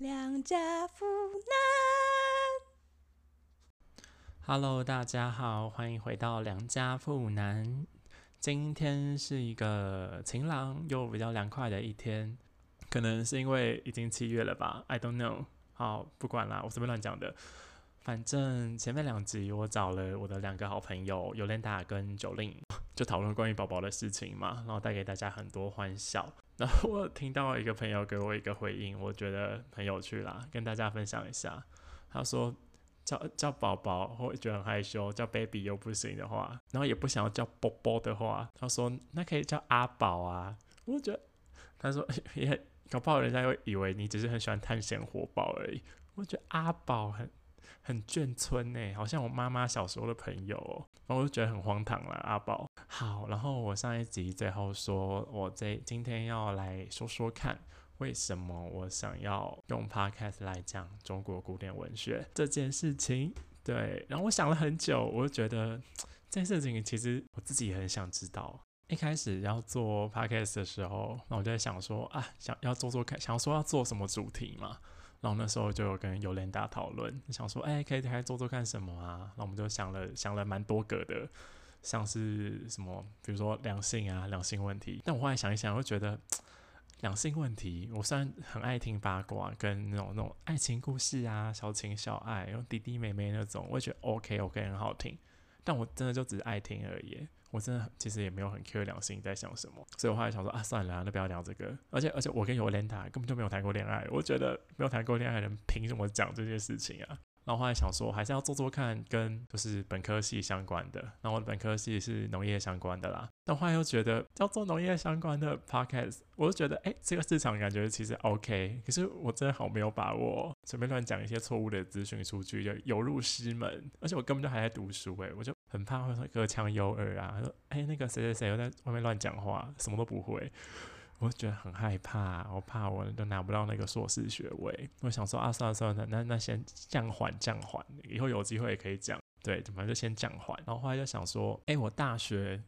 良家妇男。Hello，大家好，欢迎回到良家妇男。今天是一个晴朗又比较凉快的一天，可能是因为已经七月了吧，I don't know。好，不管啦，我随便乱讲的。反正前面两集我找了我的两个好朋友尤莲达跟九令，就讨论关于宝宝的事情嘛，然后带给大家很多欢笑。然后我听到一个朋友给我一个回应，我觉得很有趣啦，跟大家分享一下。他说叫叫宝宝会觉得很害羞，叫 baby 又不行的话，然后也不想要叫波波的话，他说那可以叫阿宝啊。我觉得他说也搞不好人家会以为你只是很喜欢探险活宝而已。我觉得阿宝很很眷村呢，好像我妈妈小时候的朋友、然后我就觉得很荒唐了。阿宝好，然后我上一集最后说我这今天要来说说看。为什么我想要用 podcast 来讲中国古典文学这件事情？对，然后我想了很久，我就觉得这件事情其实我自己也很想知道。一开始要做 podcast 的时候，那我就在想说啊，想要做做看，想要说要做什么主题嘛。然后那时候就有跟尤莲达讨论，想说哎，可以开做做看什么啊？然后我们就想了想了蛮多个的，像是什么，比如说两性啊，两性问题。但我后来想一想，我觉得。两性问题，我虽然很爱听八卦跟那种那种爱情故事啊，小情小爱，然后弟弟妹妹那种，我也觉得 OK OK 很好听，但我真的就只是爱听而已，我真的其实也没有很 care 良心在想什么，所以我后来想说啊，算了，那不要聊这个，而且而且我跟尤莲达根本就没有谈过恋爱，我觉得没有谈过恋爱的人凭什么讲这些事情啊？然后后来想说，还是要做做看，跟就是本科系相关的。然后我的本科系是农业相关的啦。但后来又觉得要做农业相关的 podcast，我就觉得，哎，这个市场感觉其实 OK。可是我真的好没有把握，随便乱讲一些错误的资讯出去，就有入师门。而且我根本就还在读书，哎，我就很怕会说隔腔有耳啊，说，哎，那个谁谁谁又在外面乱讲话，什么都不会。我觉得很害怕，我怕我都拿不到那个硕士学位。我想说啊，算了算了，那那先降缓降缓，以后有机会也可以讲。对，反正就先降缓。然后后来就想说，哎，我大学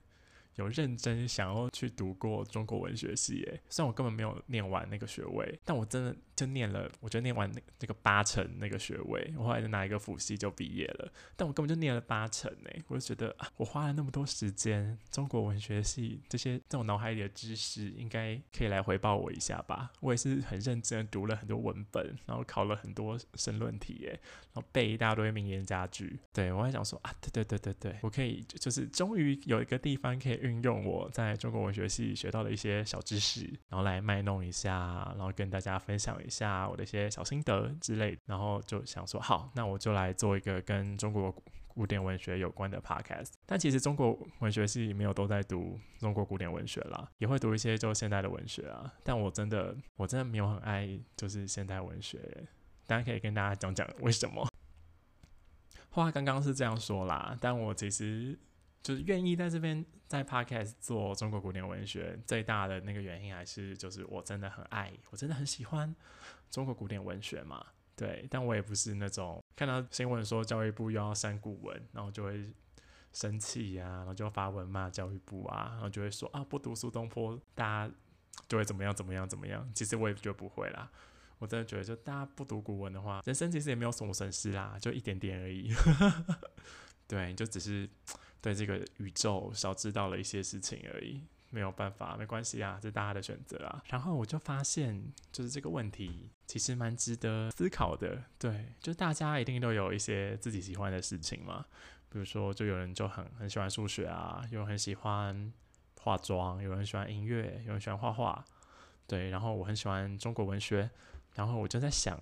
有认真想要去读过中国文学系，哎，虽然我根本没有念完那个学位，但我真的就念了，我觉得念完那那个八成那个学位，我后来就拿一个辅系就毕业了。但我根本就念了八成，哎，我就觉得啊，我花了那么多时间，中国文学系这些在我脑海里的知识，应该可以来回报我一下吧。我也是很认真读了很多文本，然后考了很多申论题，哎，然后背一大堆名言佳句。对我还想说啊，对对对对对，我可以就是终于有一个地方可以运用我在中国文学系学到的一些小知识，然后来卖弄一下，然后跟大家分享一下我的一些小心得之类。然后就想说，好，那我就来做一个跟中国古典文学有关的 podcast。但其实中国文学系没有都在读中国古典文学啦，也会读一些就现代的文学啊。但我真的我真的没有很爱就是现代文学，大家可以跟大家讲讲为什么。话刚刚是这样说啦，但我其实就是愿意在这边在 podcast 做中国古典文学，最大的那个原因还是就是我真的很爱，我真的很喜欢中国古典文学嘛。对，但我也不是那种看到新闻说教育部又要删古文，然后就会生气呀、然后就发文骂教育部啊，然后就会说啊不读苏东坡，大家就会怎么样怎么样怎么样。其实我也觉得不会啦。我真的觉得，就大家不读古文的话，人生其实也没有什么损失啦，就一点点而已。对，就只是对这个宇宙少知道了一些事情而已，没有办法，没关系啊，这是大家的选择啊。然后我就发现，就是这个问题其实蛮值得思考的。对，就大家一定都有一些自己喜欢的事情嘛，比如说，就有人就很很喜欢数学啊，有人很喜欢化妆，有人喜欢音乐，有人喜欢画画。对，然后我很喜欢中国文学。然后我就在想，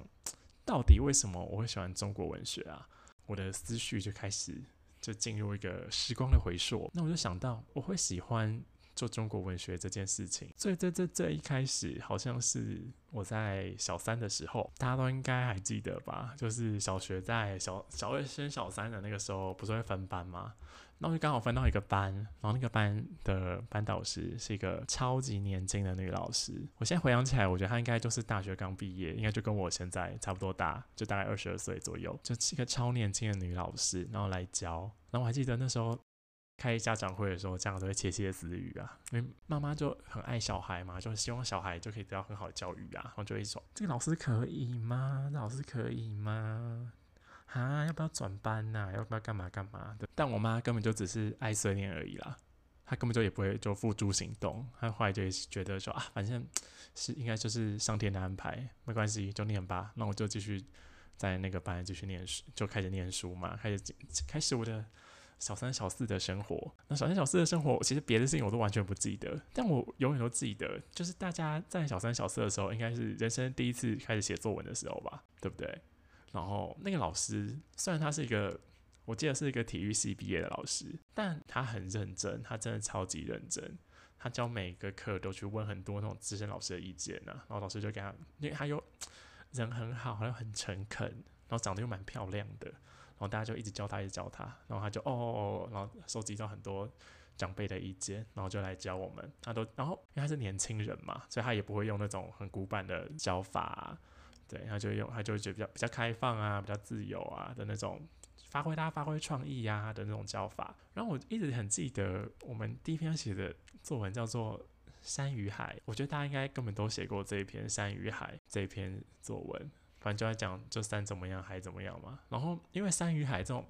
到底为什么我会喜欢中国文学啊？我的思绪就开始就进入一个时光的回溯。那我就想到，我会喜欢做中国文学这件事情。所以这这这一开始，好像是我在小三的时候，大家都应该还记得吧？就是小学在小小二升小三的那个时候，不是会分班吗？然后就刚好分到一个班，然后那个班的班导师是一个超级年轻的女老师。我现在回想起来，我觉得她应该就是大学刚毕业，应该就跟我现在差不多大，就大概二十二岁左右，就是一个超年轻的女老师，然后来教。然后我还记得那时候开家长会的时候，家长都会窃窃私语啊，因为妈妈就很爱小孩嘛，就希望小孩就可以得到很好的教育啊，然后就会说这个老师可以吗？这老师可以吗？啊，要不要转班呐、要不要干嘛干嘛的？但我妈根本就只是爱碎念而已啦，她根本就也不会就付诸行动。她后来就觉得说啊，反正是应该就是上天的安排，没关系，就念吧。那我就继续在那个班继续念书，就开始念书嘛，开始开始我的小三小四的生活。那小三小四的生活，其实别的事情我都完全不记得，但我永远都记得，就是大家在小三小四的时候，应该是人生第一次开始写作文的时候吧，对不对？然后那个老师虽然他是一个，我记得是一个体育系毕业的老师，但他很认真，他真的超级认真。他教每个课都去问很多那种资深老师的意见呢、然后老师就给他，因为他又 人很好，又很诚恳，然后长得又蛮漂亮的，然后大家就一直教他，一直教他，然后他就哦哦哦，然后收集到很多长辈的意见，然后就来教我们。他都，然后因为他是年轻人嘛，所以他也不会用那种很古板的教法、对，他就用，他就觉得比较比较开放啊，比较自由啊的那种，发挥大家发挥创意呀、的那种教法。然后我一直很记得我们第一篇写的作文叫做《山与海》，我觉得大家应该根本都写过这一篇《山与海》这一篇作文，反正就在讲就山怎么样，海怎么样嘛。然后因为山与海这种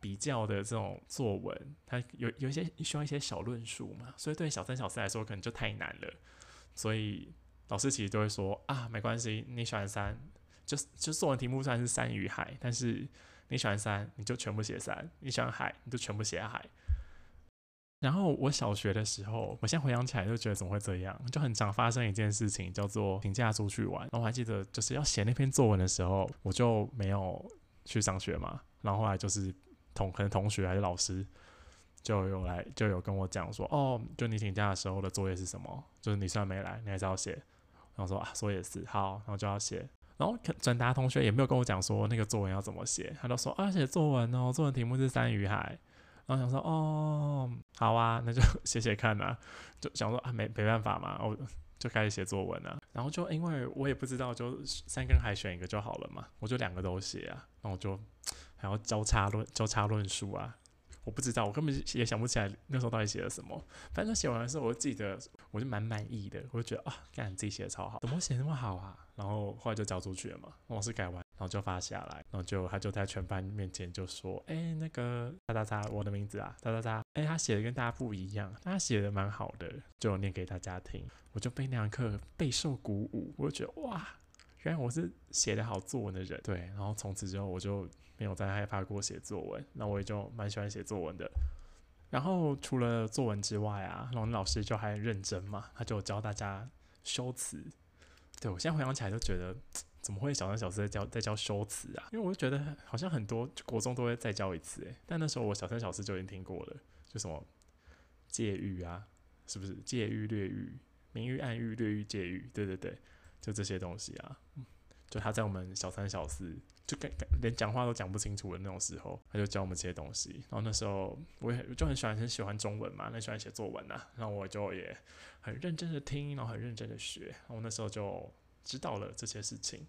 比较的这种作文，它有有一些需要一些小论述嘛，所以对小三小四来说可能就太难了，所以老师其实都会说啊，没关系，你喜欢山，就就作文题目虽然是山与海，但是你喜欢山，你就全部写山；你喜欢海，你就全部写海。然后我小学的时候，我现在回想起来就觉得怎么会这样，就很常发生一件事情，叫做请假出去玩。然后我还记得就是要写那篇作文的时候，我就没有去上学嘛。然后后来就是同可能同学还是老师就有来就有跟我讲说，哦，就你请假的时候的作业是什么？就是你虽然没来，你还是要写。然后说啊，说也是好，然后就要写。然后可转达同学也没有跟我讲说那个作文要怎么写，他都说啊写作文哦，作文题目是山与海。然后想说哦，好啊，那就 写写看啊，就想说啊没没办法嘛，我就开始写作文啊。然后就因为我也不知道，就三根海选一个就好了嘛，我就两个都写啊，然后我就还要交叉论交叉论述啊。我不知道，我根本也想不起来那时候到底写了什么。反正写完的时候，我记得，我就蛮满意的，我就觉得啊，干自己写的超好，怎么写那么好啊？然后后来就交出去了嘛，老师改完，然后就发下来，然后就他就在全班面前就说，哎，那个叉叉叉，我的名字啊，叉叉叉，哎，他写的跟大家不一样，他写的蛮好的，就念给大家听，我就被那堂课备受鼓舞，我就觉得哇，原来我是写的好作文的人，对，然后从此之后我就没有再害怕过写作文，那我也就蛮喜欢写作文的。然后除了作文之外啊，然后老师就还认真嘛，他就教大家修辞。对我现在回想起来就觉得，怎么会小三小四在教在教修辞啊？因为我就觉得好像很多国中都会再教一次诶，但那时候我小三小四就已经听过了，就什么借喻啊，是不是借喻略喻、明喻暗喻、略喻借喻？对对对，就这些东西啊。就他在我们小三小四就跟连讲话都讲不清楚的那种时候，他就教我们这些东西。然后那时候我也就很喜欢很喜欢中文嘛，很喜欢写作文呐、啊，然后我就也很认真的听，然后很认真的学。然后那时候就知道了这些事情。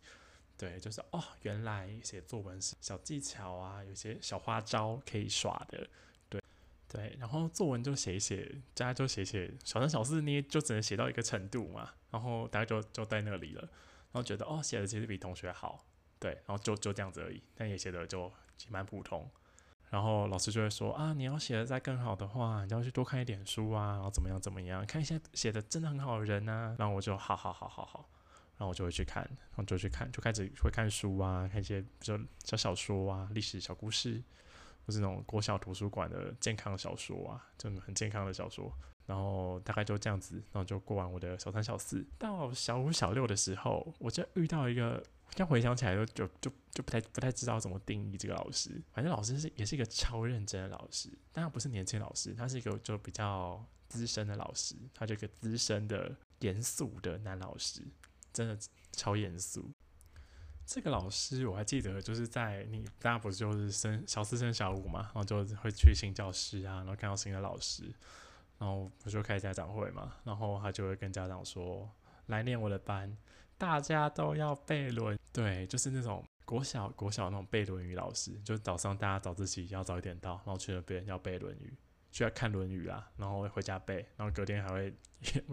对，就是哦，原来写作文是小技巧啊，有些小花招可以耍的。对对，然后作文就写一写，大家就写写，小三小四你也就只能写到一个程度嘛，然后大家就就在那里了。然后觉得哦，写的其实比同学好，对，然后就就这样子而已，但也写的就蛮普通。然后老师就会说啊，你要写的再更好的话，你要去多看一点书啊，然后怎么样怎么样，看一些写的真的很好的人啊。然后我就好好好好好，然后我就会去看，然后就去看，就开始会看书啊，看一些比较小小说啊，历史小故事，或是那种国小图书馆的健康小说啊，这种很健康的小说。然后大概就这样子，然后就过完我的小三小四。到小五小六的时候，我就遇到一个，现在回想起来就就就就不太不太知道怎么定义这个老师。反正老师是也是一个超认真的老师，但他不是年轻老师，他是一个就比较资深的老师，他就一个资深的严肃的男老师，真的超严肃。这个老师我还记得，就是在你大家不是就是升小四升小五嘛，然后就会去新教室啊，然后看到新的老师。然后我就开家长会嘛，然后他就会跟家长说：“来念我的班，大家都要背论。”对，就是那种国小国小那种背《论语》老师，就早上大家早自习要早一点到，然后去那边要背《论语》，就要看《论语》啊，然后回家背，然后隔天还会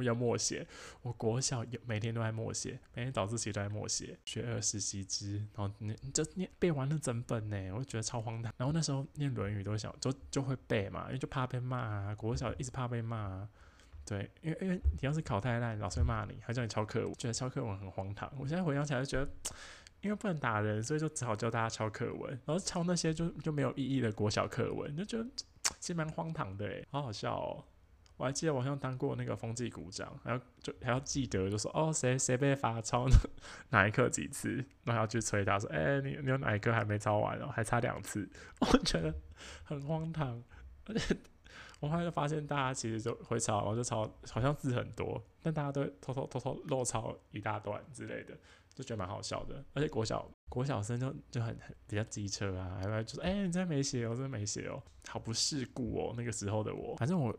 要默写。我国小每天都在默写，每天早自习都在默写。学而时习之，然后你就念背完了整本呢，我就觉得超荒唐。然后那时候念《论语》都想就就会背嘛，因为就怕被骂啊。国小一直怕被骂啊，对，因为因为你要是考太烂，老师会骂你，还叫你抄课文，觉得抄课文很荒唐。我现在回想起来就觉得。因为不能打人，所以就只好教大家抄课文，然后抄那些就就没有意义的国小课文，就觉得其实蛮荒唐的诶，好好笑哦！我还记得我好像当过那个风纪股长，还要就还要记得，就说哦谁谁被罚抄 哪一课几次，然后要去催他说，哎你你有哪一课还没抄完哦，还差两次，我觉得很荒唐。而且我后来就发现大家其实就会抄，然后就抄，好像字很多，但大家都偷偷偷偷漏抄一大段之类的。就觉得蛮好笑的，而且国小国小生就就很很比较机车啊，还会就说：“哎，你真没写哦，真没写哦，好不世故哦。”那个时候的我，反正我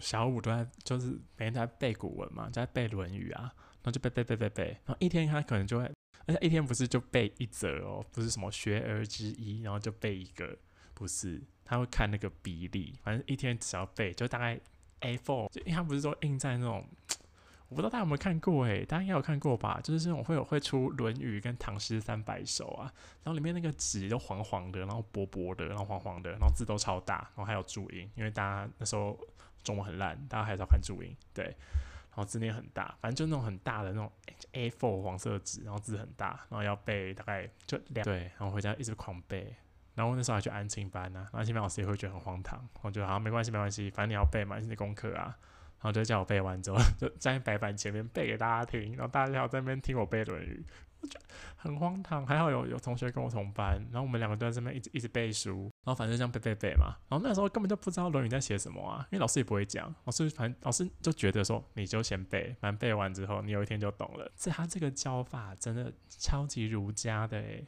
小五都在就是每天都在背古文嘛，在背《论语》啊，然后就背背背背背，然后一天他可能就会，而且一天不是就背一则哦，不是什么学而知一，然后就背一个，不是，他会看那个比例，反正一天只要背就大概 A4，就因为他不是说印在那种。我不知道大家有没有看过诶，大家应该有看过吧？就是这种会有会出《论语》跟《唐诗三百首》啊，然后里面那个纸都黄黄的，然后薄薄的，然后黄黄的，然后字都超大，然后还有注音，因为大家那时候中文很烂，大家还是要看注音，对，然后字念很大，反正就那种很大的那种 A4 黄色纸，然后字很大，然后要背大概就两对，然后回家一直狂背，然后那时候还去安亲班呢，安亲班老师也会觉得很荒唐，我觉得好没关系没关系，反正你要背嘛，是你功课啊。然后就叫我背完之后，就站在白板前面背给大家听，然后大家要在那边听我背《论语》，我觉得很荒唐。还好有有同学跟我同班，然后我们两个都在这边一直一直背书，然后反正这样背背背嘛。然后那时候根本就不知道《论语》在写什么啊，因为老师也不会讲，老师反正老师就觉得说你就先背，反正背完之后你有一天就懂了。这他这个教法真的超级儒家的诶。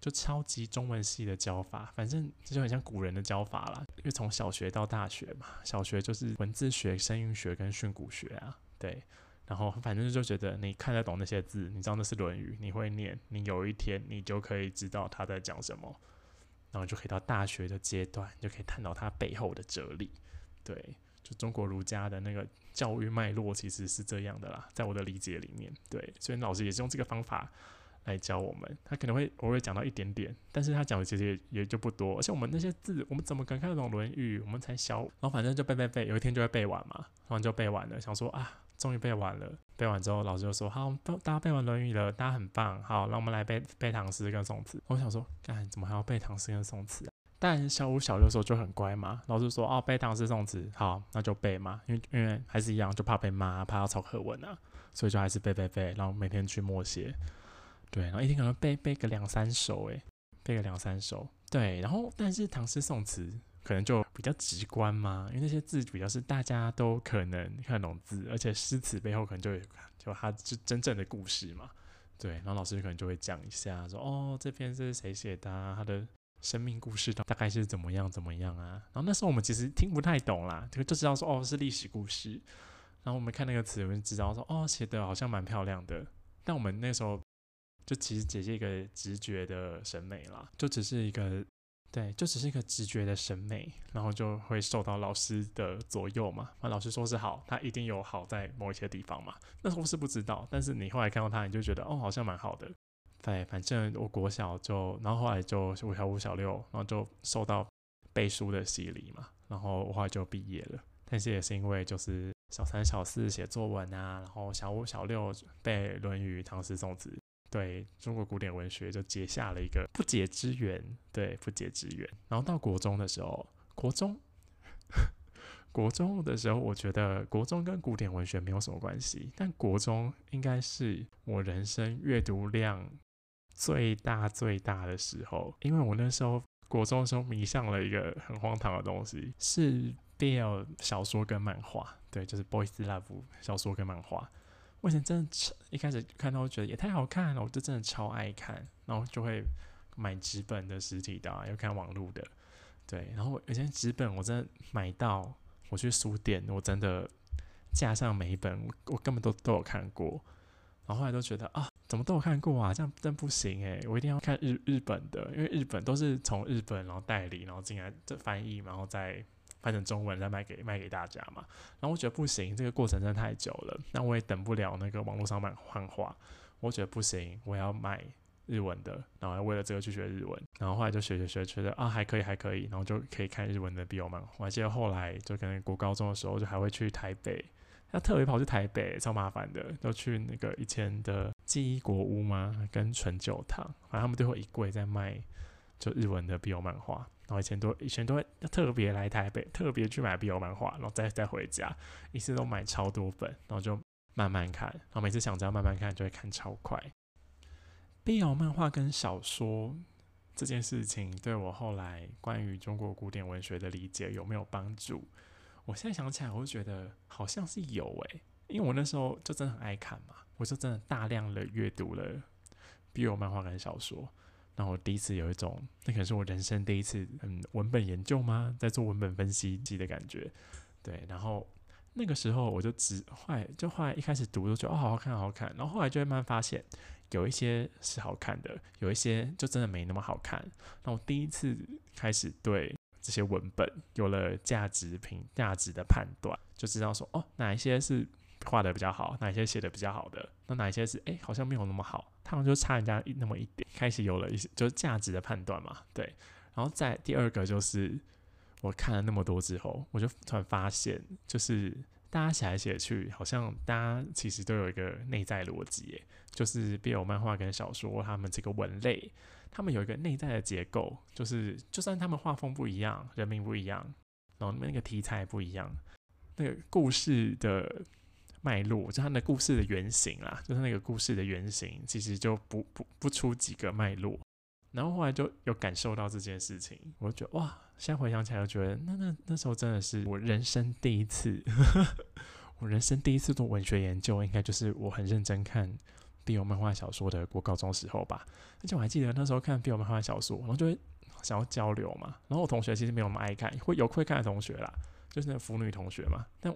就超级中文系的教法，反正这就很像古人的教法啦。因为从小学到大学嘛，小学就是文字学、声韵学跟训诂学啊，对。然后反正就觉得你看得懂那些字，你知道那是《论语》，你会念，你有一天你就可以知道他在讲什么，然后就可以到大学的阶段，就可以探讨它背后的哲理。对，就中国儒家的那个教育脉络其实是这样的啦，在我的理解里面，对，所以老师也是用这个方法。来教我们，他可能会偶尔讲到一点点，但是他讲的其实也也就不多。而且我们那些字，我们怎么可能看得懂《论语》？我们才小，然后反正就背背背，有一天就会背完嘛，然后就背完了。想说啊，终于背完了。背完之后，老师就说：“好，大家背完《论语》了，大家很棒。好，那我们来背背唐诗跟宋词。”我想说，干怎么还要背唐诗跟宋词啊？但小五小六的时候就很乖嘛，老师说：“哦，背唐诗宋词，好，那就背嘛。”因为因为还是一样，就怕被骂，怕要抄课文啊，所以就还是背背背，然后每天去默写。对，然后一天可能背背个两三首，诶，背个两三首。对，然后但是唐诗宋词可能就比较直观嘛，因为那些字比较是大家都可能看懂字，而且诗词背后可能就有就它是真正的故事嘛。对，然后老师可能就会讲一下，说哦这篇是谁写的，他的生命故事大概是怎么样怎么样啊。然后那时候我们其实听不太懂啦，就就知道说哦是历史故事。然后我们看那个词，我们知道说哦写的好像蛮漂亮的，但我们那时候。就其实只是一个直觉的审美啦，就只是一个，对，就只是一个直觉的审美，然后就会受到老师的左右嘛。那老师说是好，他一定有好在某一些地方嘛。那时候是不知道，但是你后来看到他，你就觉得哦，好像蛮好的。对，反正我国小就，然后后来就五小五小六，然后就受到背书的洗礼嘛。然后我后来就毕业了，但是也是因为就是小三小四写作文啊，然后小五小六背《论语》《唐诗》《宋词》。对中国古典文学就结下了一个不解之缘，对不解之缘。然后到国中的时候，国中，国中的时候，我觉得国中跟古典文学没有什么关系，但国中应该是我人生阅读量最大最大的时候，因为我那时候国中的时候迷上了一个很荒唐的东西，是 BL 小说跟漫画，对，就是 Boys Love 小说跟漫画。我以前真的超一开始看到，觉得也太好看了，我就真的超爱看，然后就会买纸本的实体的，又看网络的，对。然后以前纸本我真的买到，我去书店，我真的架上每一本，我根本都都有看过。然后后来都觉得啊，怎么都有看过啊，这样真不行诶，我一定要看日日本的，因为日本都是从日本然后代理，然后进来这翻译，然后再翻成中文再卖给卖给大家嘛。然后我觉得不行，这个过程真的太久了，那我也等不了那个网络上漫漫画，我觉得不行，我要买日文的，然后还为了这个去学日文，然后后来就学学学，觉得啊还可以还可以，然后就可以看日文的 BL 漫画。我还记得后来就可能国高中的时候，就还会去台北。要特别跑去台北，超麻烦的。就去那个以前的记忆国屋吗？跟纯酒堂，反正他们最后一柜在卖，就日文的 BL 漫画。然后以前都以前都会特别来台北，特别去买 BL 漫画，然后再再回家，一次都买超多本，然后就慢慢看。然后每次想着要慢慢看，就会看超快。BL 漫画跟小说这件事情，对我后来关于中国古典文学的理解有没有帮助？我现在想起来，我就觉得好像是有诶，因为我那时候就真的很爱看嘛，我就真的大量的阅读了 BL 漫画跟小说，然后第一次有一种，那可能是我人生第一次，嗯，文本研究吗？在做文本分析机的感觉，对，然后那个时候我就只后来就后来一开始读都觉得哦好好看好好看，然后后来就会慢慢发现有一些是好看的，有一些就真的没那么好看，那我第一次开始对。这些文本有了价值评价值的判断，就知道说哦，哪一些是画的比较好，哪一些写的比较好的，那哪一些是哎好像没有那么好，他们就差人家那么一点，开始有了一些就是价值的判断嘛，对。然后再第二个就是我看了那么多之后，我就突然发现，就是大家写来写去，好像大家其实都有一个内在逻辑，就是 BL 漫画跟小说，他们这个文类。他们有一个内在的结构，就是就算他们画风不一样，人名不一样，然后那个题材不一样，那个故事的脉络，就他的故事的原型啦，就是那个故事的原型，其实就不不不出几个脉络。然后后来就有感受到这件事情，我就觉得哇，现在回想起来，就觉得那那那时候真的是我人生第一次，我人生第一次做文学研究，应该就是我很认真看。BL 漫画小说的国高中时候吧，而且我还记得那时候看 BL 漫画小说，然后就会想要交流嘛。然后我同学其实没有那么爱看，会有会看的同学啦，就是那腐女同学嘛。但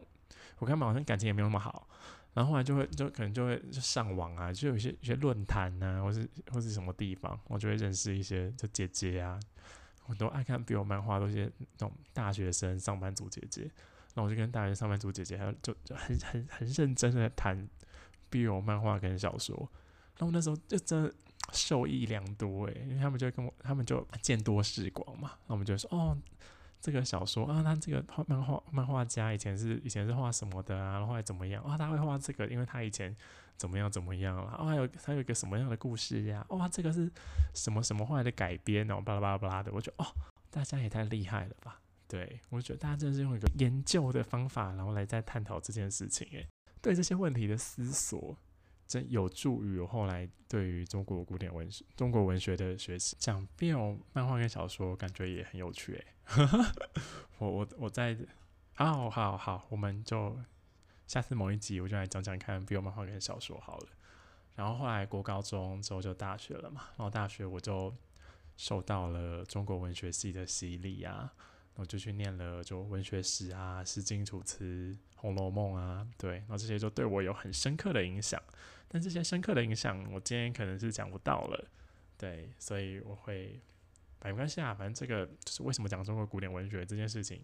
我看嘛，好像感情也没有那么好。然后后来就会就可能就会上网啊，就有一些一些论坛呐，或是或是什么地方，我就会认识一些就姐姐啊，我都爱看 BL 漫画，都是那种大学生上班族姐姐。那我就跟大学上班族姐姐还就就很很很认真的谈。必有漫画跟小说，然后那时候就真的受益良多诶，因为他们就跟我，他们就见多识广嘛，那我们就说哦，这个小说啊，他这个画漫画漫画家以前是以前是画什么的啊，然后来怎么样啊？他会画这个，因为他以前怎么样怎么样了啊？还有他有一个什么样的故事呀？哇，这个是什么什么画的改编哦，巴拉巴拉巴拉的，我觉得哦，大家也太厉害了吧？对我觉得大家真的是用一个研究的方法，然后来在探讨这件事情诶。对这些问题的思索，真有助于我后来对于中国古典文学、中国文学的学习。讲 BL 漫画跟小说，感觉也很有趣 诶。我我我在，好好好，我们就下次某一集我就来讲讲看 BL 漫画跟小说好了。然后后来国高中之后就大学了嘛，然后大学我就受到了中国文学系的洗礼啊。我就去念了，就文学史啊，《诗经》《楚辞》《红楼梦》啊，对，然后这些就对我有很深刻的影响。但这些深刻的影响，我今天可能是讲不到了，对，所以我会，没关系啊，反正这个就是为什么讲中国古典文学这件事情，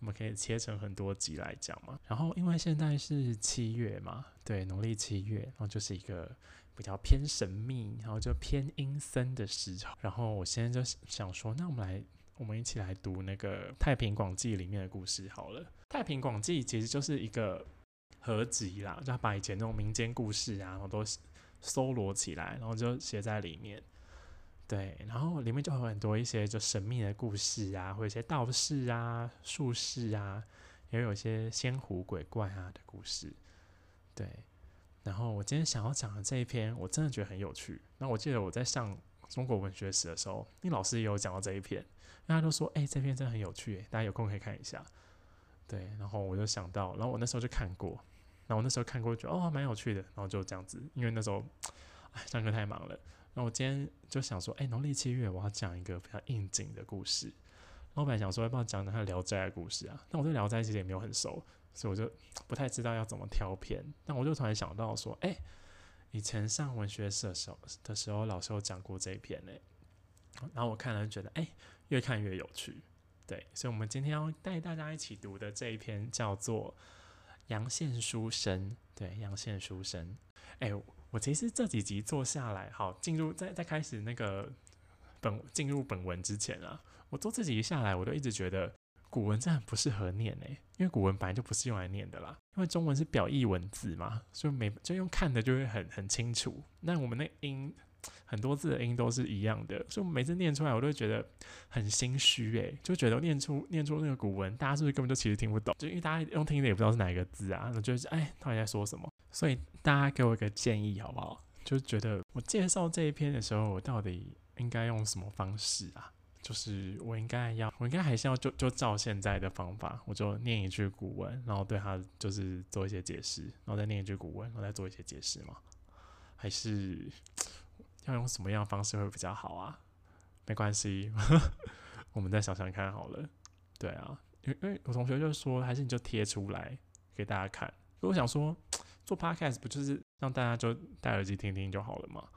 我们可以切成很多集来讲嘛。然后因为现在是七月嘛，对，农历七月，然后就是一个比较偏神秘，然后就偏阴森的时候。然后我现在就想说，那我们来。我们一起来读那个《太平广记》里面的故事好了。《太平广记》其实就是一个合集啦，就把以前那种民间故事啊，然后都搜罗起来，然后就写在里面。对，然后里面就有很多一些就神秘的故事啊，或者一些道士啊、术士啊，也有一些仙狐鬼怪啊的故事。对，然后我今天想要讲的这一篇，我真的觉得很有趣。那我记得我在上中国文学史的时候，那老师也有讲到这一篇。大家都说：“哎，这篇真的很有趣，大家有空可以看一下。”对，然后我就想到，然后我那时候就看过，然后我那时候看过，觉得哦蛮有趣的，然后就这样子。因为那时候哎上课太忙了，然后我今天就想说：“哎，农历七月我要讲一个比较应景的故事。”然后本来想说要不要讲讲他聊斋的故事啊？但我对聊斋其实也没有很熟，所以我就不太知道要怎么挑片。但我就突然想到说：“哎，以前上文学社时候的时候，老师有讲过这一篇呢。”然后我看了就觉得：“哎。”越看越有趣，对，所以我们今天要带大家一起读的这一篇叫做《阳线书生》。对，《阳线书生》。哎，我其实这几集做下来，好，进入在在开始那个本进入本文之前啊，我做这几集下来，我都一直觉得。古文真的不适合念诶，因为古文本来就不是用来念的啦。因为中文是表意文字嘛，所以没就用看的就会很很清楚。那我们那音很多字的音都是一样的，所以每次念出来我都觉得很心虚诶，就觉得念出念出那个古文，大家是不是根本就其实听不懂？就因为大家用听的也不知道是哪一个字啊，那就是哎，到底在说什么？所以大家给我一个建议好不好？就觉得我介绍这一篇的时候，我到底应该用什么方式啊？就是我应该要，我应该还是要就就照现在的方法，我就念一句古文，然后对他就是做一些解释，然后再念一句古文，然后再做一些解释吗？还是要用什么样的方式会比较好啊？没关系，我们再想想看好了。对啊，因为因为我同学就说，还是你就贴出来给大家看。我想说，做 podcast 不就是让大家就戴耳机听听就好了嘛？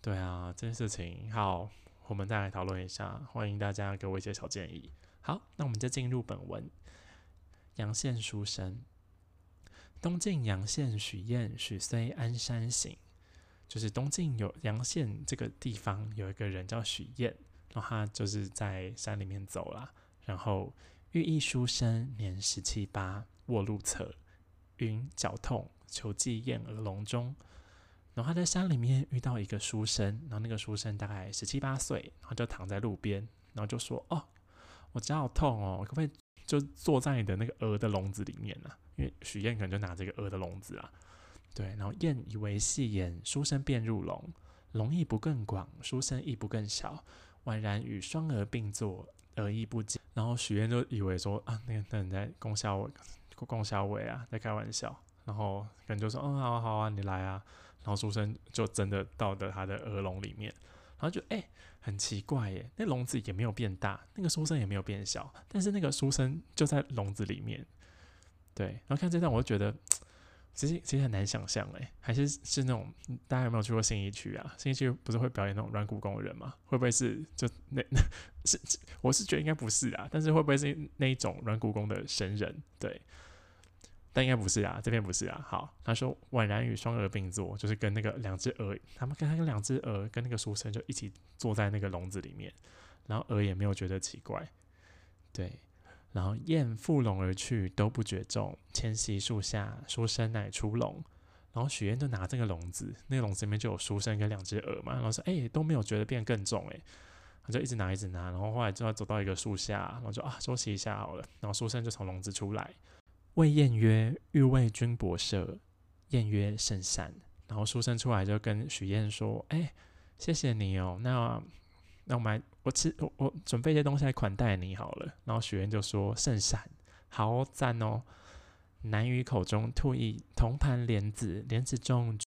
对啊，这件事情好。我们再来讨论一下，欢迎大家给我一些小建议。好，那我们就进入本文。阳羡书生，东晋阳羡许彦许虽安山行，就是东晋有阳羡这个地方有一个人叫许晏，然后他就是在山里面走了，然后寓意书生年十七八，卧路侧，云脚痛，求寄燕鹅笼中。然后他在山里面遇到一个书生，然后那个书生大概十七八岁，然后就躺在路边，然后就说：“哦，我脚好痛哦，可不可以就坐在你的那个鹅的笼子里面呢？”因为许燕可能就拿这个鹅的笼子啊，对。然后燕以为戏言，书生便入笼，笼亦不更广，书生亦不更小，宛然与双鹅并坐，而亦不解。然后许燕就以为说：“啊，那个那人在供小供小伟啊，在开玩笑。”然后可能就说：“嗯，好啊，好啊，你来啊。”然后书生就真的到了他的鹅笼里面，然后就哎，很奇怪耶，那笼子也没有变大，那个书生也没有变小，但是那个书生就在笼子里面。对，然后看这段我就觉得，其实其实很难想象哎，还是是那种大家有没有去过信义区啊？信义区不是会表演那种软骨功的人吗？会不会是就那那 是我是觉得应该不是啊，但是会不会是那一种软骨功的神人？对。但应该不是啊，这边不是啊。好，他说宛然与双鹅并坐，就是跟那个两只鹅，他们跟他跟两只鹅跟那个书生就一起坐在那个笼子里面，然后鹅也没有觉得奇怪，对。然后燕负笼而去，都不觉重。迁徙树下，书生乃出笼。然后许燕就拿这个笼子，那个笼子里面就有书生跟两只鹅嘛。然后说，哎，都没有觉得变更重，哎，他就一直拿一直拿。然后后来就要走到一个树下，然后就啊休息一下好了。然后书生就从笼子出来。谓晏曰：“欲为君博舍。”晏曰：“甚善。”然后书生出来就跟许燕说：“哎，谢谢你哦。那那我们我吃我我准备一些东西来款待你好了。”然后许晏就说：“甚善，好赞哦。”南于口中吐一铜盘莲子，莲子中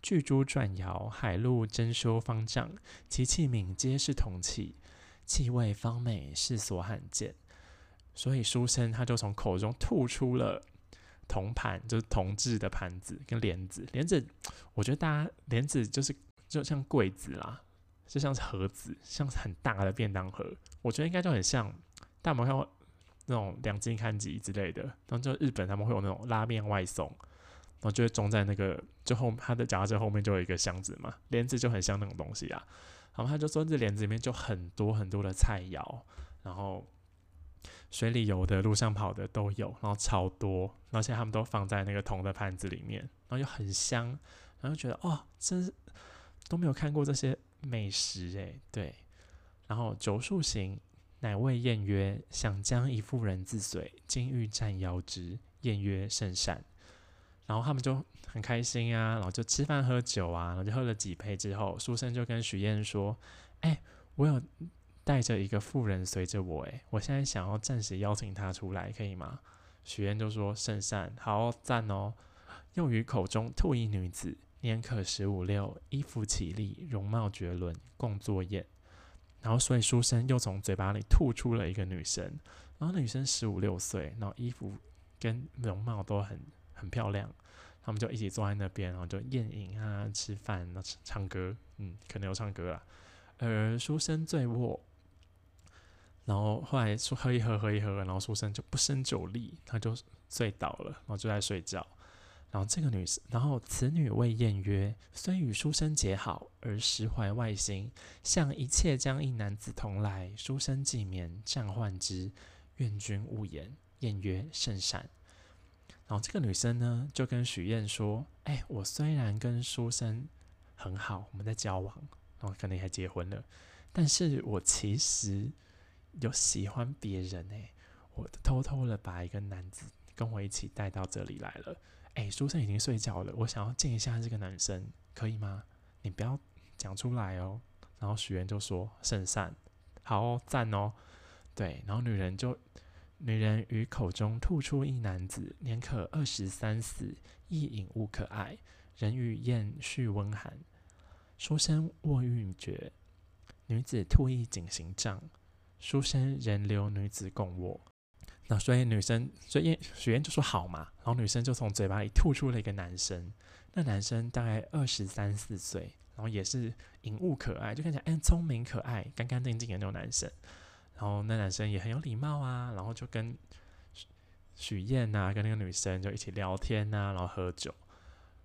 巨珠转摇，海陆珍馐方丈，其器皿皆是铜器，气味方美，世所罕见。所以书生他就从口中吐出了铜盘，就是铜制的盘子跟帘子。帘子，我觉得大家帘子就是就像柜子啦，就像是盒子，像是很大的便当盒。我觉得应该就很像，大家有看过那种两斤看几之类的，然后就日本他们会有那种拉面外送，然后就会装在那个就后他的夹车后面就有一个箱子嘛，帘子就很像那种东西啊。然后他就说这帘子里面就很多很多的菜肴，然后。水里游的、路上跑的都有，然后超多，而且他们都放在那个铜的盘子里面，然后又很香，然后就觉得哦，真是都没有看过这些美食诶。对，然后九数行，乃谓晏曰：“想将一妇人自随，今欲占邀之。”晏曰：“甚善。”然后他们就很开心啊，然后就吃饭喝酒啊，然后就喝了几杯之后，书生就跟许燕说：“哎，我有。”带着一个妇人随着我，诶，我现在想要暂时邀请她出来，可以吗？许愿就说甚善，好赞哦。用于口中吐一女子，年可十五六，衣服绮丽，容貌绝伦，共作宴。然后所以书生又从嘴巴里吐出了一个女生，然后女生十五六岁，然后衣服跟容貌都很很漂亮，他们就一起坐在那边，然后就宴饮啊，吃饭，那唱歌，嗯，可能有唱歌了。而书生醉卧。然后后来说喝一喝喝一喝，然后书生就不胜酒力，他就醉倒了，然后就在睡觉。然后这个女生，然后此女谓燕曰：“虽与书生结好，而实怀外心，向一切将一男子同来，书生既眠，暂唤之，愿君勿言。”燕曰：“甚善。”然后这个女生呢，就跟许燕说：“哎，我虽然跟书生很好，我们在交往，然后可能还结婚了，但是我其实有喜欢别人哎，我偷偷的把一个男子跟我一起带到这里来了。哎，书生已经睡觉了，我想要见一下这个男生，可以吗？你不要讲出来哦。”然后许愿就说：“甚善，好哦，赞哦。”对，然后女人就。女人于口中吐出一男子，年可二十三四，亦隐物可爱。人与燕续温寒，书生卧欲绝。女子吐一锦行帐，书生仍留女子共卧。那所以女生，所以许愿就说好嘛。然后女生就从嘴巴里吐出了一个男生，那男生大概二十三四岁，然后也是隐物可爱，就看起来哎聪明可爱、干干净净的那种男生。然后那男生也很有礼貌啊，然后就跟许许燕呐，跟那个女生就一起聊天呐，然后喝酒。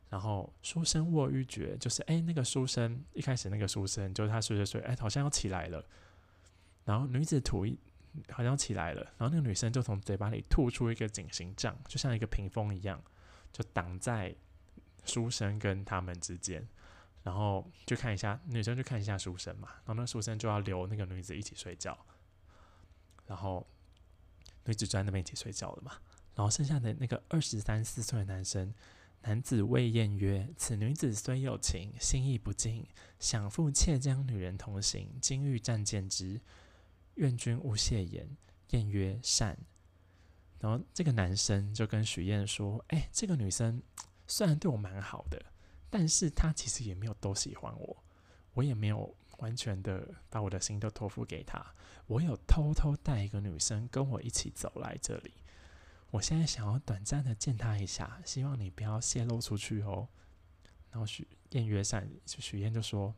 然后书生卧欲绝，就是哎，那个书生一开始那个书生就是他睡着睡，哎，好像要起来了。然后女子吐一，好像起来了。然后那个女生就从嘴巴里吐出一个井形杖，就像一个屏风一样，就挡在书生跟他们之间。然后就看一下女生，就看一下书生嘛。然后那书生就要留那个女子一起睡觉。然后女子就在那边一起睡觉了嘛。然后剩下的那个二十三四岁的男生，男子谓燕曰：“此女子虽有情，心意不尽，想复妾将女人同行，今欲暂见之，愿君勿谢言。”燕曰：“善。”然后这个男生就跟许燕说：“哎，这个女生虽然对我蛮好的，但是她其实也没有都喜欢我，我也没有。”完全的把我的心都托付给她。我有偷偷带一个女生跟我一起走来这里。我现在想要短暂的见她一下，希望你不要泄露出去哦。然后许燕约善，许燕就说：“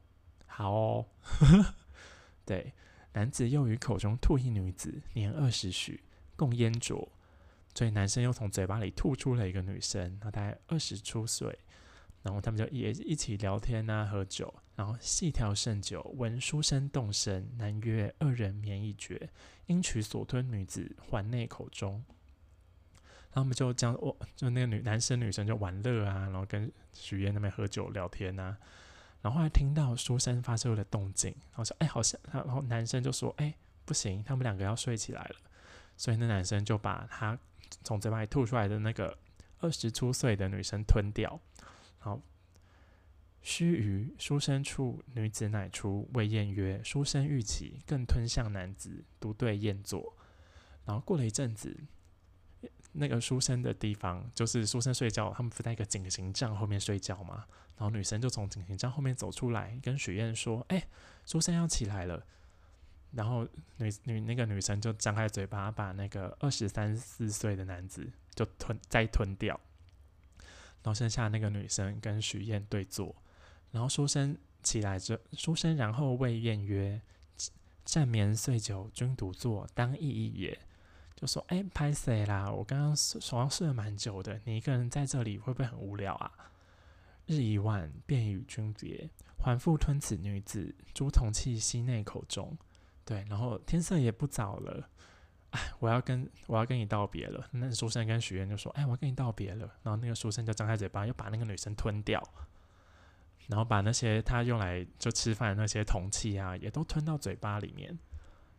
好哦。”对，男子又于口中吐一女子，年二十许，共烟浊。所以男生又从嘴巴里吐出了一个女生，她大概二十出岁。然后他们就也一起聊天啊，喝酒。然后细调甚酒，闻书生动声，男曰：“二人眠已绝，因取所吞女子还内口中。”然后我们就这样，我就那个女男生女生就玩乐啊，然后跟许愿那边喝酒聊天啊。然后后来听到书生发出的动静，然后说：“哎，好像……”然后男生就说：“哎，不行，他们两个要睡起来了。”所以那男生就把他从嘴巴里吐出来的那个二十出岁的女生吞掉，然后。须臾，书生处，女子乃出，谓燕曰：“书生欲起，更吞向男子，独对燕坐。”然后过了一阵子，那个书生的地方，就是书生睡觉，他们不在一个井形帐后面睡觉嘛。然后女生就从井形帐后面走出来，跟许燕说：“哎，书生要起来了。”然后女女那个女生就张开嘴巴，把那个二十三四岁的男子就吞再吞掉。然后剩下那个女生跟许燕对坐。然后书生起来之书生然后问燕曰：“暂眠岁久，君独坐，当意意也。”就说：“哎，拍谁啦？我刚刚手上睡了蛮久的，你一个人在这里会不会很无聊啊？”日已晚，便与君别，还复吞此女子，诸铜器悉内口中。对，然后天色也不早了，哎，我要跟我要跟你道别了。那书生跟许愿就说：“哎，我要跟你道别了。”然后那个书生就张开嘴巴，又把那个女生吞掉。然后把那些他用来就吃饭的那些铜器啊，也都吞到嘴巴里面。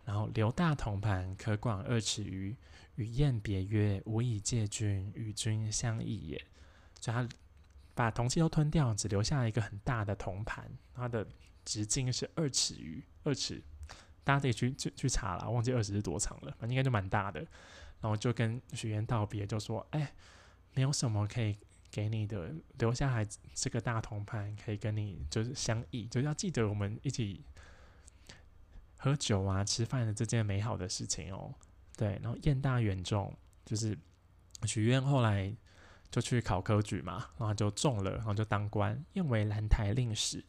然后留大铜盘，可广二尺余。与宴别曰：“吾以借君，与君相异也。”所以他把铜器都吞掉，只留下一个很大的铜盘，它的直径是二尺余，二尺。大家可以去去去查了，忘记二十是多长了，反正应该就蛮大的。然后就跟许愿道别，就说：“哎，没有什么可以。”给你的留下来这个大铜盘，可以跟你就是相依，就要记得我们一起喝酒啊、吃饭的这件美好的事情哦。对，然后燕大远中，就是许愿后来就去考科举嘛，然后就中了，然后就当官，燕为兰台令史，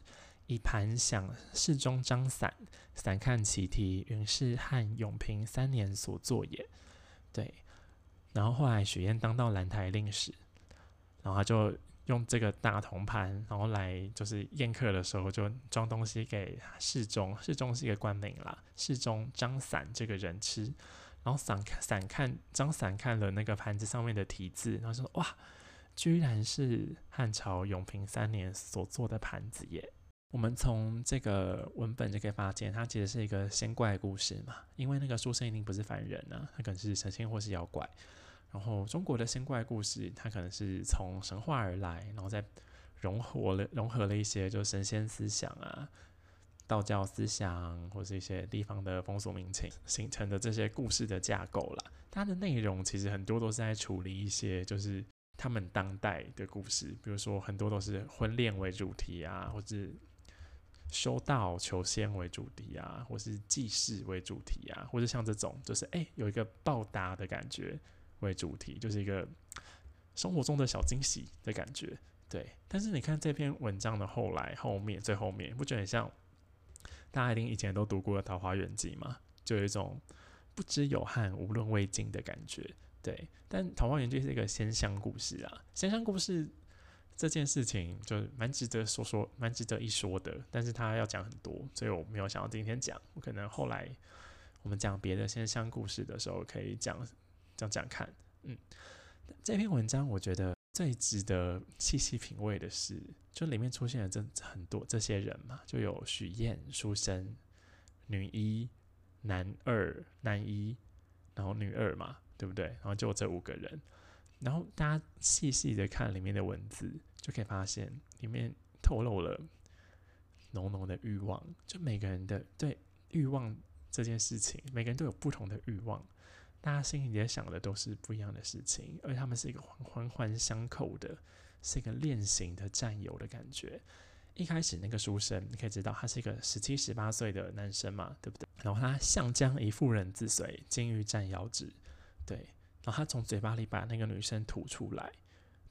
一盘想，世中张散，散看其题，云是汉永平三年所作也。对，然后后来许燕当到兰台令史，然后他就用这个大铜盘，然后来就是宴客的时候就装东西给世中，世中是一个官名啦，世中张散这个人吃，然后散看散看张伞看了那个盘子上面的题字，然后说哇，居然是汉朝永平三年所做的盘子耶。我们从这个文本就可以发现，它其实是一个仙怪故事嘛。因为那个书生一定不是凡人啊，他可能是神仙或是妖怪。然后中国的仙怪故事，它可能是从神话而来，然后再融合了融合了一些就神仙思想啊、道教思想或是一些地方的风俗民情形成的这些故事的架构啦。它的内容其实很多都是在处理一些就是他们当代的故事，比如说很多都是婚恋为主题啊，或是。修道求仙为主题啊，或是祭祀为主题啊，或者像这种，就是哎有一个报答的感觉为主题，就是一个生活中的小惊喜的感觉。对，但是你看这篇文章的后来后面最后面，不觉得很像大家一定以前都读过《桃花源记》嘛？就有一种不知有汉，无论魏晋的感觉。对，但《桃花源记》是一个仙乡故事啊，仙乡故事。这件事情就蛮值得说说，蛮值得一说的。但是他要讲很多，所以我没有想到今天讲。我可能后来我们讲别的现象故事的时候，可以讲讲讲看。嗯，这篇文章我觉得最值得细细品味的是，就里面出现了这很多这些人嘛，就有许燕、书生、女一、男二、男一，然后女二嘛，对不对？然后就这五个人。然后大家细细的看里面的文字，就可以发现里面透露了浓浓的欲望。就每个人的对欲望这件事情，每个人都有不同的欲望，大家心里也想的都是不一样的事情，而他们是一个环环环相扣的，是一个恋行的占有的感觉。一开始那个书生，你可以知道他是一个十七十八岁的男生嘛，对不对？然后他像将一妇人自随，金玉占腰指，对。然后他从嘴巴里把那个女生吐出来，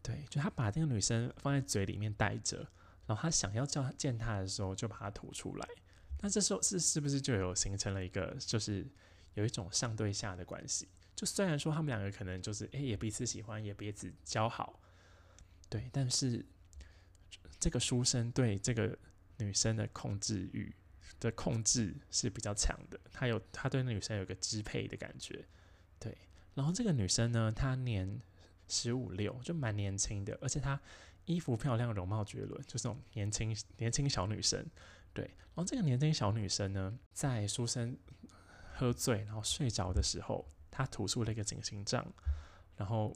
对，就他把那个女生放在嘴里面带着，然后他想要叫见她的时候就把她吐出来。那这时候是是不是就有形成了一个，就是有一种上对下的关系？就虽然说他们两个可能就是哎也彼此喜欢，也彼此交好，对，但是这个书生对这个女生的控制欲的控制是比较强的，他有他对那女生有个支配的感觉，对。然后这个女生呢，她年十五六，就蛮年轻的，而且她衣服漂亮，容貌绝伦，就是那种年轻年轻小女生。对，然后这个年轻小女生呢，在书生喝醉然后睡着的时候，他吐出了一个警醒杖，然后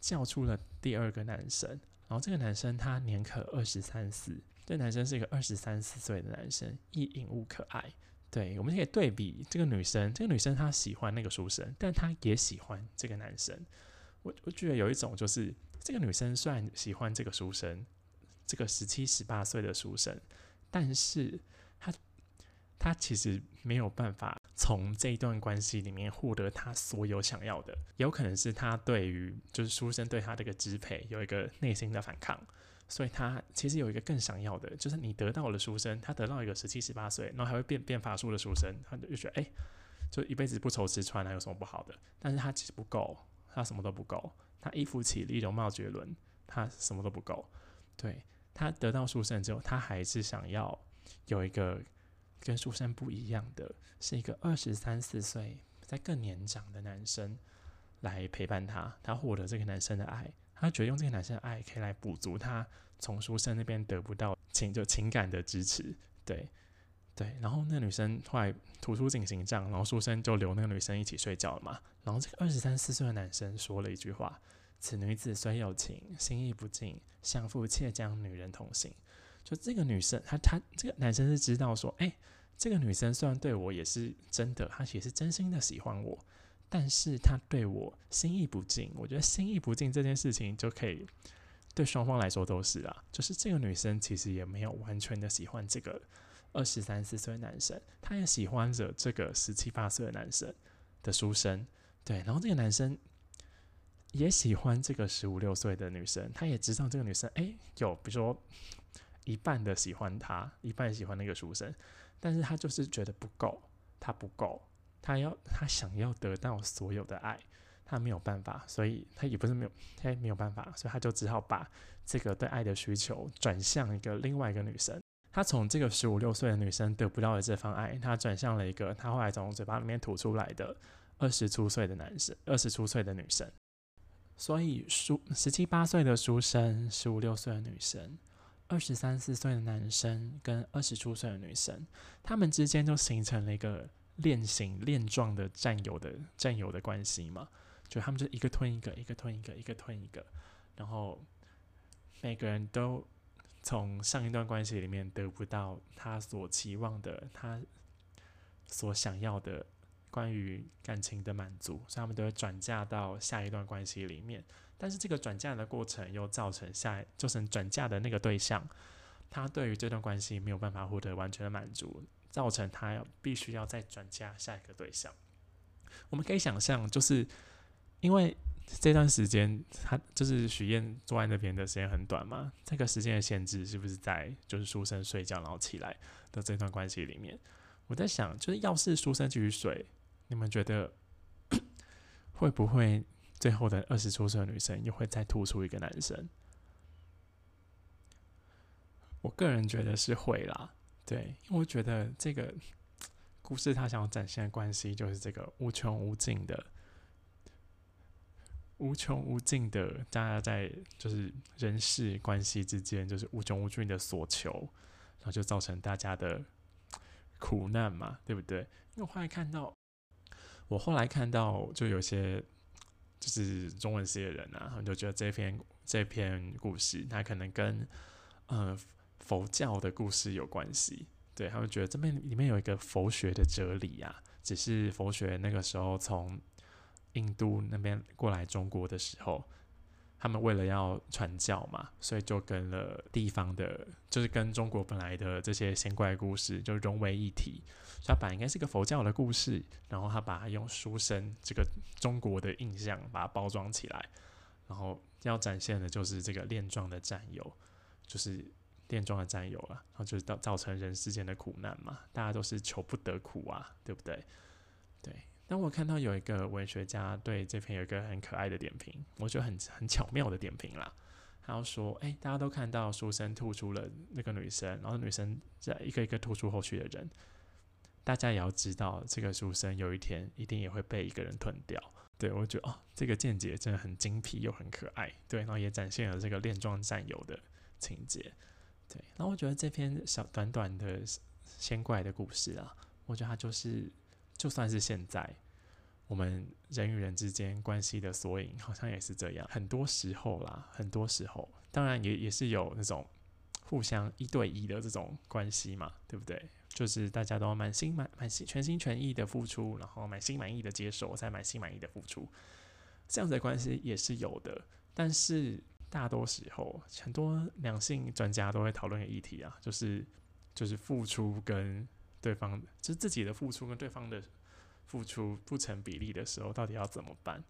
叫出了第二个男生。然后这个男生他年可二十三四，这男生是一个二十三四岁的男生，一隐物可爱。对，我们可以对比这个女生，这个女生她喜欢那个书生，但她也喜欢这个男生。我我觉得有一种就是，这个女生虽然喜欢这个书生，这个十七十八岁的书生，但是她她其实没有办法从这一段关系里面获得他所有想要的，有可能是他对于就是书生对他这个支配有一个内心的反抗。所以他其实有一个更想要的，就是你得到了书生，他得到一个十七十八岁，然后还会变变法术的书生，他就觉得哎，就一辈子不愁吃穿，还有什么不好的？但是他其实不够，他什么都不够，他衣服绮丽，容貌绝伦，他什么都不够。对他得到书生之后，他还是想要有一个跟书生不一样的，是一个二十三四岁在更年长的男生来陪伴他，他获得这个男生的爱。他觉得用这个男生的爱可以来补足他从书生那边得不到情就情感的支持，对对。然后那女生后来吐出警形杖，然后书生就留那个女生一起睡觉了嘛。然后这个二十三四岁的男生说了一句话：“此女子虽有情，心意不尽，相负妾将女人同行。”就这个女生，她她这个男生是知道说，哎，这个女生虽然对我也是真的，她也是真心的喜欢我。但是她对我心意不尽，我觉得心意不尽这件事情就可以对双方来说都是啊，就是这个女生其实也没有完全的喜欢这个二十三四岁男生，她也喜欢着这个十七八岁的男生的书生，对，然后这个男生也喜欢这个十五六岁的女生，他也知道这个女生哎有比如说一半的喜欢他，一半喜欢那个书生，但是他就是觉得不够，他不够，他要他想要得到所有的爱，他没有办法，所以他也不是没有，他没有办法，所以他就只好把这个对爱的需求转向一个另外一个女生。他从这个十五六岁的女生得不到的这份爱，他转向了一个他后来从嘴巴里面吐出来的二十出岁的男生，二十出岁的女生。所以书十七八岁的书生，十五六岁的女生，二十三四岁的男生跟二十出岁的女生，他们之间就形成了一个链形链状的占有的占有的关系嘛，就他们就一个吞一个，一个吞一个，一个吞一个，然后每个人都从上一段关系里面得不到他所期望的，他所想要的。关于感情的满足，所以他们都会转嫁到下一段关系里面。但是这个转嫁的过程又造成下，就是转嫁的那个对象，他对于这段关系没有办法获得完全的满足，造成他要必须要再转嫁下一个对象。我们可以想象，就是因为这段时间他就是许愿坐在那边的时间很短嘛，这个时间的限制是不是在就是书生睡觉然后起来的这段关系里面？我在想，就是要是书生继续睡。你们觉得 会不会最后的二十出生的女生又会再突出一个男生？我个人觉得是会啦，对，因为我觉得这个故事他想要展现的关系就是这个无穷无尽的、无穷无尽的，大家在就是人事关系之间就是无穷无尽的所求，然后就造成大家的苦难嘛，对不对？因为我后来看到。我后来看到，就有些就是中文系的人啊，他们就觉得这篇这篇故事，它可能跟呃佛教的故事有关系。对他们觉得这边里面有一个佛学的哲理啊，只是佛学那个时候从印度那边过来中国的时候。他们为了要传教嘛，所以就跟了地方的，就是跟中国本来的这些仙怪故事就融为一体。他本来应该是个佛教的故事，然后他把它用书生这个中国的印象把它包装起来，然后要展现的就是这个恋状的占有，就是恋状的占有啊，然后就是造造成人世间的苦难嘛，大家都是求不得苦啊，对不对？对。当我看到有一个文学家对这篇有一个很可爱的点评，我觉得很很巧妙的点评啦。他说：“哎，大家都看到书生吐出了那个女生，然后女生在一个一个吐出后续的人，大家也要知道，这个书生有一天一定也会被一个人吞掉。”对我觉得哦，这个见解真的很精辟又很可爱。对，然后也展现了这个恋状战友的情节。对，然后我觉得这篇小短短的仙怪的故事啊，我觉得它就是。就算是现在，我们人与人之间关系的缩影，好像也是这样。很多时候啦，很多时候，当然也也是有那种互相一对一的这种关系嘛，对不对？就是大家都满心满满心全心全意的付出，然后满心满意的接受，再满心满意的付出，这样子的关系也是有的。但是大多时候，很多两性专家都会讨论的议题啊，就是就是付出跟。对方就是自己的付出跟对方的付出不成比例的时候，到底要怎么办？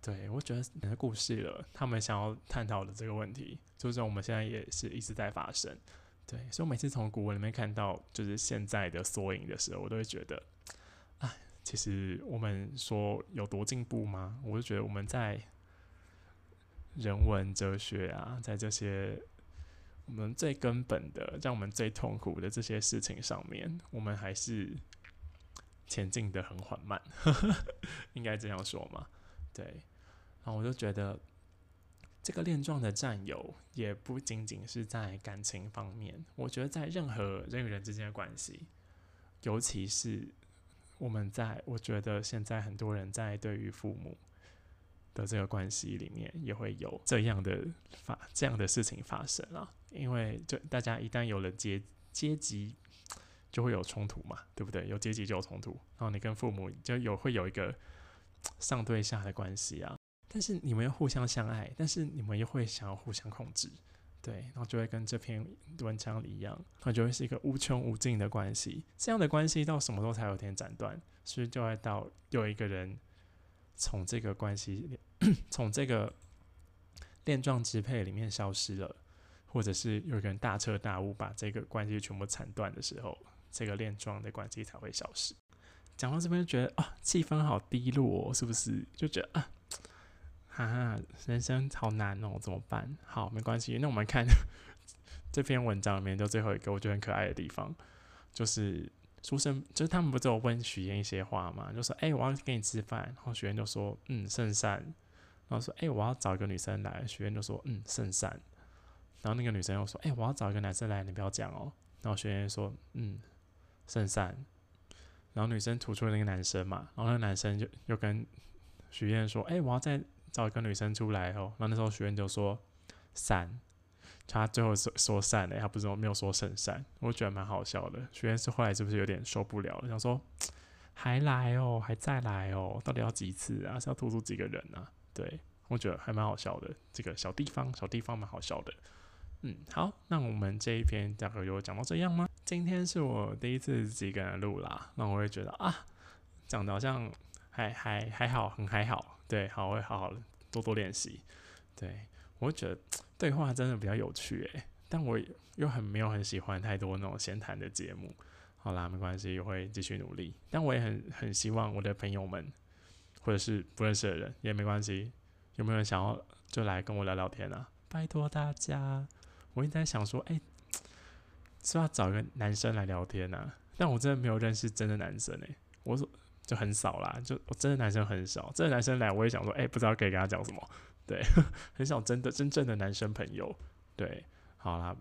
对我觉得你的故事了，他们想要探讨的这个问题，就是我们现在也是一直在发生。对，所以我每次从古文里面看到就是现在的缩影的时候，我都会觉得，哎，其实我们说有多进步吗？我就觉得我们在人文哲学啊，在这些。我们最根本的，让我们最痛苦的这些事情上面，我们还是前进的很缓慢，应该这样说嘛？对。然后我就觉得，这个恋状的占有也不仅仅是在感情方面，我觉得在任何人与人之间的关系，尤其是我们在，我觉得现在很多人在对于父母。的这个关系里面也会有这样的发这样的事情发生啊，因为就大家一旦有了阶阶级，就会有冲突嘛，对不对？有阶级就有冲突，然后你跟父母就有会有一个上对下的关系啊。但是你们又互相相爱，但是你们又会想要互相控制，对，然后就会跟这篇文章里一样，它就会是一个无穷无尽的关系。这样的关系到什么时候才有天斩断？所以就会到有一个人。从这个关系，从这个链状支配里面消失了，或者是有个人大彻大悟，把这个关系全部斩断的时候，这个链状的关系才会消失。讲到这边就觉得啊，气氛好低落，哦，是不是？就觉得啊，啊，人生好难哦，怎么办？好，没关系，那我们看这篇文章里面就最后一个我觉得很可爱的地方，就是书生，就是他们不是有问许愿一些话嘛，就说：“哎，我要跟你吃饭。”然后许愿就说：“嗯，圣善。”然后说：“哎，我要找一个女生来。”许愿就说：“嗯，圣善。”然后那个女生又说：“哎，我要找一个男生来，你不要讲哦。”然后许愿说：“嗯，圣善。”然后女生吐出了那个男生嘛，然后那个男生就又跟许愿说：“哎，我要再找一个女生出来哦。”然后那时候许愿就说：“散。”他最后说说散了，他不是说没有说圣善，我觉得蛮好笑的。许愿是后来是不是有点受不了了，想说还来哦，还再来哦，到底要几次啊？是要吐出几个人啊？对我觉得还蛮好笑的，这个小地方小地方蛮好笑的。嗯，好，那我们这一篇大概有讲到这样吗？今天是我第一次自己跟人录啦，那我会觉得啊，讲的好像还还还好，很还好，对，好，我会好好的多多练习。对我会觉得对话真的比较有趣诶，但我又很没有很喜欢太多那种闲谈的节目。好啦，没关系，我会继续努力。但我也很很希望我的朋友们或者是不认识的人也没关系，有没有人想要就来跟我聊聊天啊？拜托大家。我一直在想说，哎，是要找一个男生来聊天呐？但我真的没有认识真的男生哎，我说就很少啦，就我真的男生很少。真的男生来，我也想说，哎，不知道可以跟他讲什么，对，很少真的真正的男生朋友，对，好啦，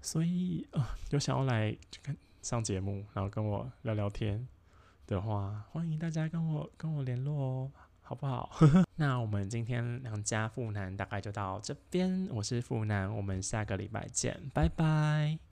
所以啊，有想要来跟上节目，然后跟我聊聊天的话，欢迎大家跟我跟我联络哦。好不好？那我们今天两家富男大概就到这边。我是富男，我们下个礼拜见，拜拜。